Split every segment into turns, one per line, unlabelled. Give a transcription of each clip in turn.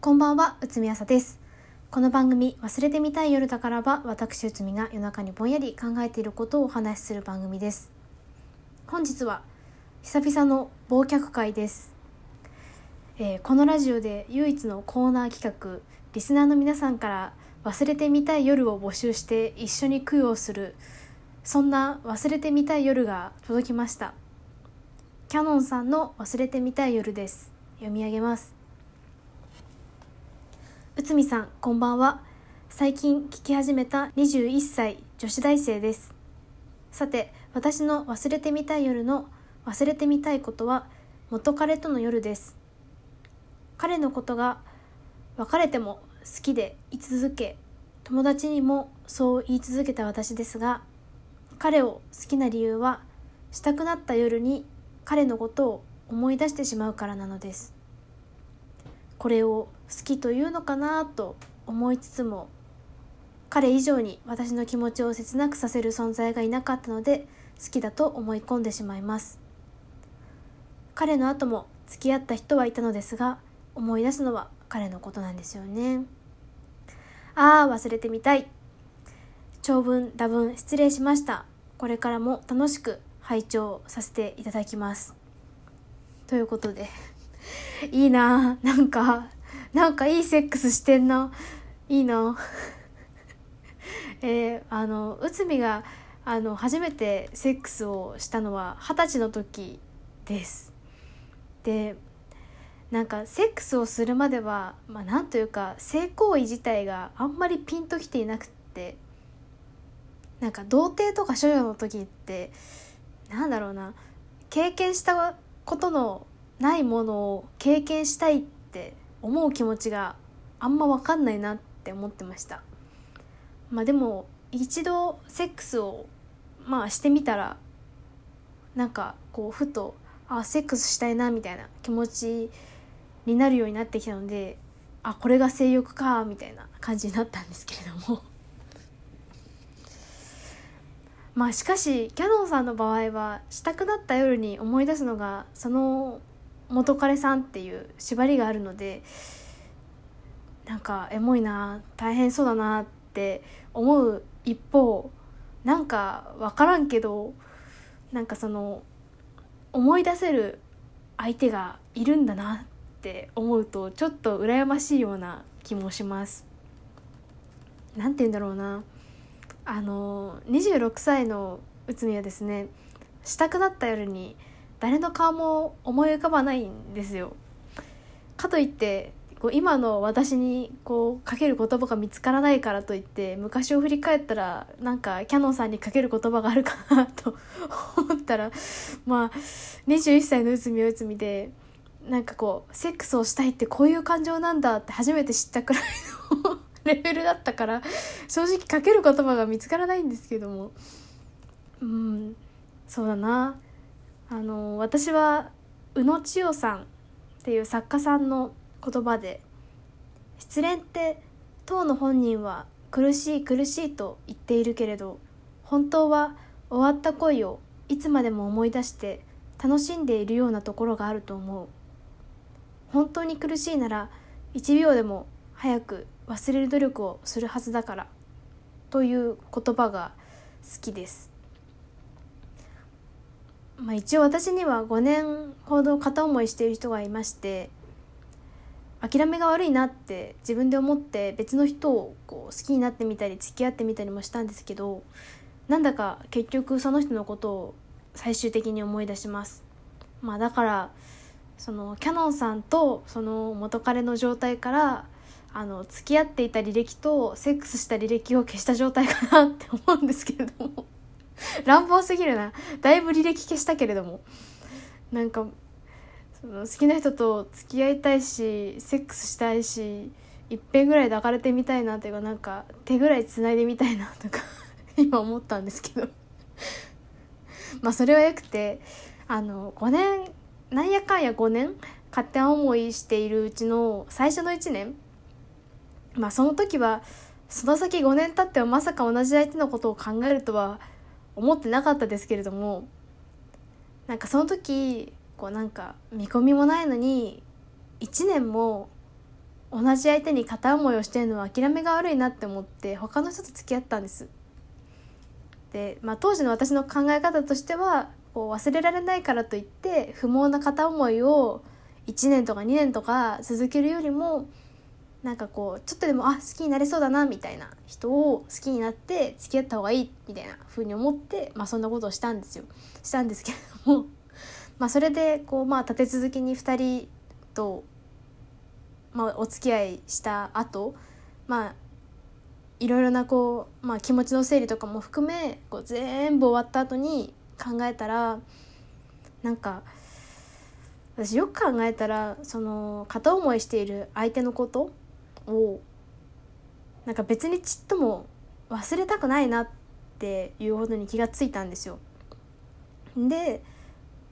こんばんは、内海朝です。この番組、忘れてみたい夜だからは、私内海が夜中にぼんやり考えていることをお話しする番組です。本日は、久々の忘却会です。えーこのラジオで唯一のコーナー企画、リスナーの皆さんから忘れてみたい夜を募集して一緒に供養する、そんな忘れてみたい夜が届きました。キャノンさんの忘れてみたい夜です。読み上げます。内海さん、こんばんは。最近聞き始めた21歳女子大生です。さて、私の忘れてみたい夜の忘れてみたいことは元彼との夜です。彼のことが別れても好きで居続け、友達にもそう言い続けた私ですが、彼を好きな理由はしたくなった夜に彼のことを思い出してしまうからなのです。これを好きというのかなと思いつつも彼以上に私の気持ちを切なくさせる存在がいなかったので好きだと思い込んでしまいます。彼の後も付き合った人はいたのですが思い出すのは彼のことなんですよね。ああ忘れてみたい。長文多文失礼しました。これからも楽しく拝聴させていただきます。ということで。いいな。なんかなんかいいセックスしてんな。いいな。えーあの内海があの初めてセックスをしたのは二十歳の時です。でなんかセックスをするまではまあなんというか性行為自体があんまりピンときていなくってなんか童貞とか処女の時ってなんだろうな。経験したことのないものを経験したいって思う気持ちがあんま分かんないなって思ってました。まあでも一度セックスをまあしてみたらなんかこうふとあセックスしたいなみたいな気持ちになるようになってきたのであこれが性欲かみたいな感じになったんですけれども。まあしかしキャノンさんの場合はしたくなった夜に思い出すのがその元彼さんっていう縛りがあるのでなんかエモいな大変そうだなって思う一方なんか分からんけどなんかその思い出せる相手がいるんだなって思うとちょっと羨ましいような気もします。なんて言うんだろうなあの26歳の内海はですねしたくなった夜に誰の顔も思い浮かばないんですよ。かといってこう今の私にこうかける言葉が見つからないからといって昔を振り返ったらなんかキャノンさんにかける言葉があるかなと 思ったらまあ21歳の内海は内海でなんかこうセックスをしたいってこういう感情なんだって初めて知ったくらいのレベルだったから正直かける言葉が見つからないんですけどもうんそうだなあの私は宇野千代さんっていう作家さんの言葉で「失恋って当の本人は苦しい苦しいと言っているけれど本当は終わった恋をいつまでも思い出して楽しんでいるようなところがあると思う」「本当に苦しいなら1秒でも早く忘れる努力をするはずだから」という言葉が好きです。まあ、一応私には5年ほど片思いしている人がいまして諦めが悪いなって自分で思って別の人をこう好きになってみたり付き合ってみたりもしたんですけどなんだか結局その人のことを最終的に思い出します。まあ、だからそのキャノンさんとその元彼の状態からあの付き合っていた履歴とセックスした履歴を消した状態かなって思うんですけれども 乱暴すぎるな。だいぶ履歴消したけれども。なんかその好きな人と付き合いたいしセックスしたいしいっぺんぐらい抱かれてみたいなっていうかなんか手ぐらいつないでみたいなとか 今思ったんですけど。まあそれはよくてあの5年なんやかんや5年片思いしているうちの最初の1年まあその時はその先5年経ってもまさか同じ相手のことを考えるとは思ってなかったですけれどもなんかその時こうなんか見込みもないのに1年も同じ相手に片思いをしてるのは諦めが悪いなって思って他の人と付き合ったんです。で、まあ、当時の私の考え方としてはこう忘れられないからといって不毛な片思いを1年とか2年とか続けるよりもなんかこうちょっとでもあ好きになれそうだなみたいな人を好きになって付き合った方がいいみたいな風に思って、まあ、そんなことをしたんですよ。したんですけれども まあそれでこうまあ立て続けに2人と、まあ、お付き合いした後まあいろいろなこう、まあ、気持ちの整理とかも含めこう全部終わった後に考えたらなんか私よく考えたらその片思いしている相手のことをなんか別にちっとも忘れたくないなっていうほどに気がついたんですよ。で、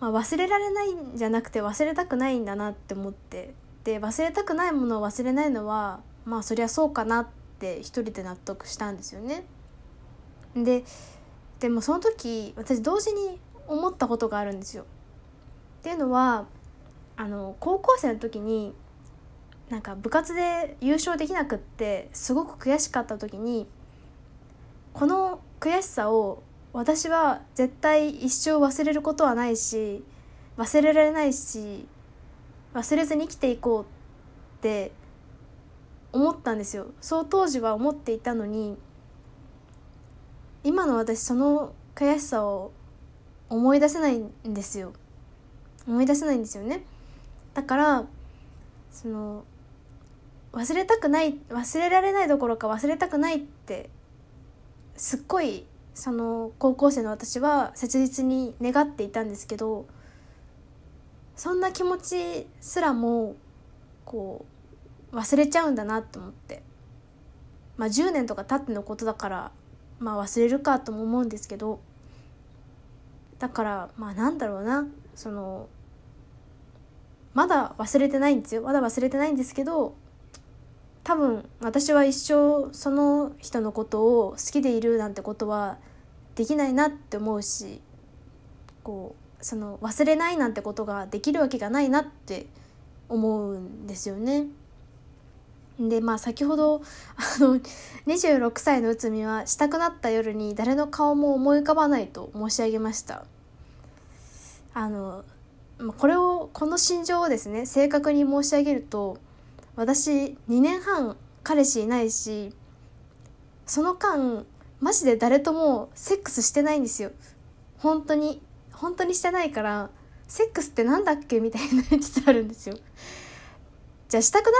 まあ、忘れられないんじゃなくて忘れたくないんだなって思ってで忘れたくないものを忘れないのはまあそりゃそうかなって一人で納得したんですよね。ででもその時私同時に思ったことがあるんですよ。っていうのはあの高校生の時になんか部活で優勝できなくってすごく悔しかった時にこの悔しさを私は絶対一生忘れることはないし忘れられないし忘れずに生きていこうって思ったんですよ。そう当時は思っていたのに今の私その悔しさを思い出せないんですよ。思い出せないんですよね。だからその忘れたくない忘れられないどころか忘れたくないってすっごいその高校生の私は切実に願っていたんですけどそんな気持ちすらもこう忘れちゃうんだなって思って。まあ10年とか経ってのことだからまあ忘れるかとも思うんですけどだからまあなんだろうなそのまだ忘れてないんですよ。まだ忘れてないんですけど多分私は一生その人のことを好きでいるなんてことはできないなって思うしこうその忘れないなんてことができるわけがないなって思うんですよね。でまあ先ほどあの26歳の内海はしたくなった夜に誰の顔も思い浮かばないと申し上げました。あのこれをこの心情をですね正確に申し上げると私2年半彼氏いないしその間マジで誰ともセックスしてないんですよ。本当に本当にしてないからセックスってなんだっけみたいなりつつあるんですよ。じゃあしたくなっ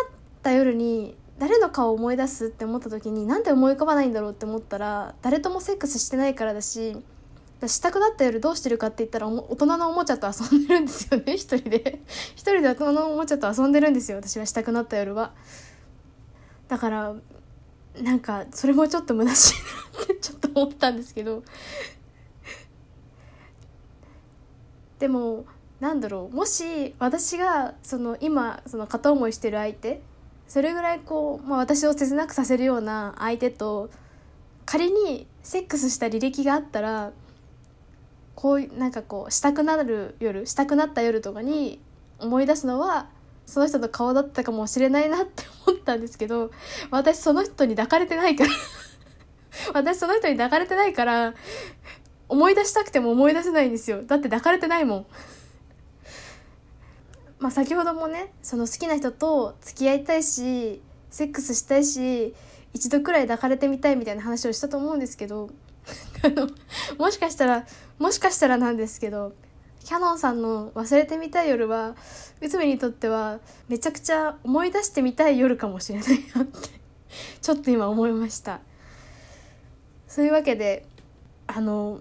た夜に誰の顔を思い出すって思った時になんで思い浮かばないんだろうって思ったら誰ともセックスしてないからだししたくなった夜どうしてるかって言ったら大人のおもちゃと遊んでるんですよね。一人で。一人で大人のおもちゃと遊んでるんですよ。私はしたくなった夜は。だからなんかそれもちょっと虚しいなって ちょっと思ったんですけど。でもなんだろう。もし私がその今その片思いしてる相手それぐらいこう、まあ、私を切なくさせるような相手と仮にセックスした履歴があったらこういうなんかこうしたくなる夜したくなった夜とかに思い出すのはその人の顔だったかもしれないなって思ったんですけど 私その人に抱かれてないから 私その人に抱かれてないから思い出したくても思い出せないんですよだって抱かれてないもん。まあ先ほどもねその好きな人と付き合いたいしセックスしたいし一度くらい抱かれてみたいみたいな話をしたと思うんですけどあ のもしかしたらもしかしたらなんですけどキャノンさんの「忘れてみたい夜は」内海にとってはめちゃくちゃ思い出してみたい夜かもしれないなってちょっと今思いました。そういうわけであの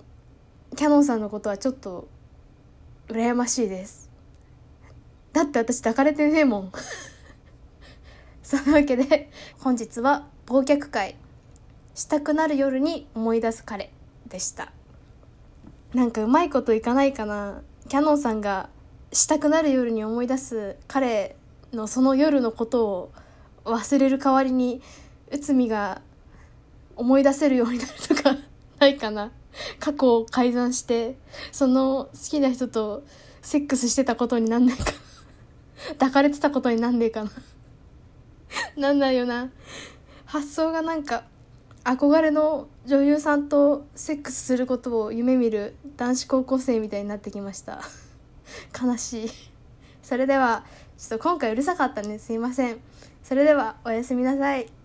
キャノンさんのことはちょっと羨ましいです。だって私抱かれてねえもん。そんなわけで本日は忘却会。したくなる夜に思い出す彼でした。なんかうまいこといかないかな。キャノンさんがしたくなる夜に思い出す彼のその夜のことを忘れる代わりに内海が思い出せるようになるとかないかな。過去を改ざんしてその好きな人とセックスしてたことになんないかな。抱かれてたことになんねえかな。なんだよな。発想がなんか憧れの女優さんとセックスすることを夢見る男子高校生みたいになってきました。悲しい。それではちょっと今回うるさかったんですいません。それではおやすみなさい。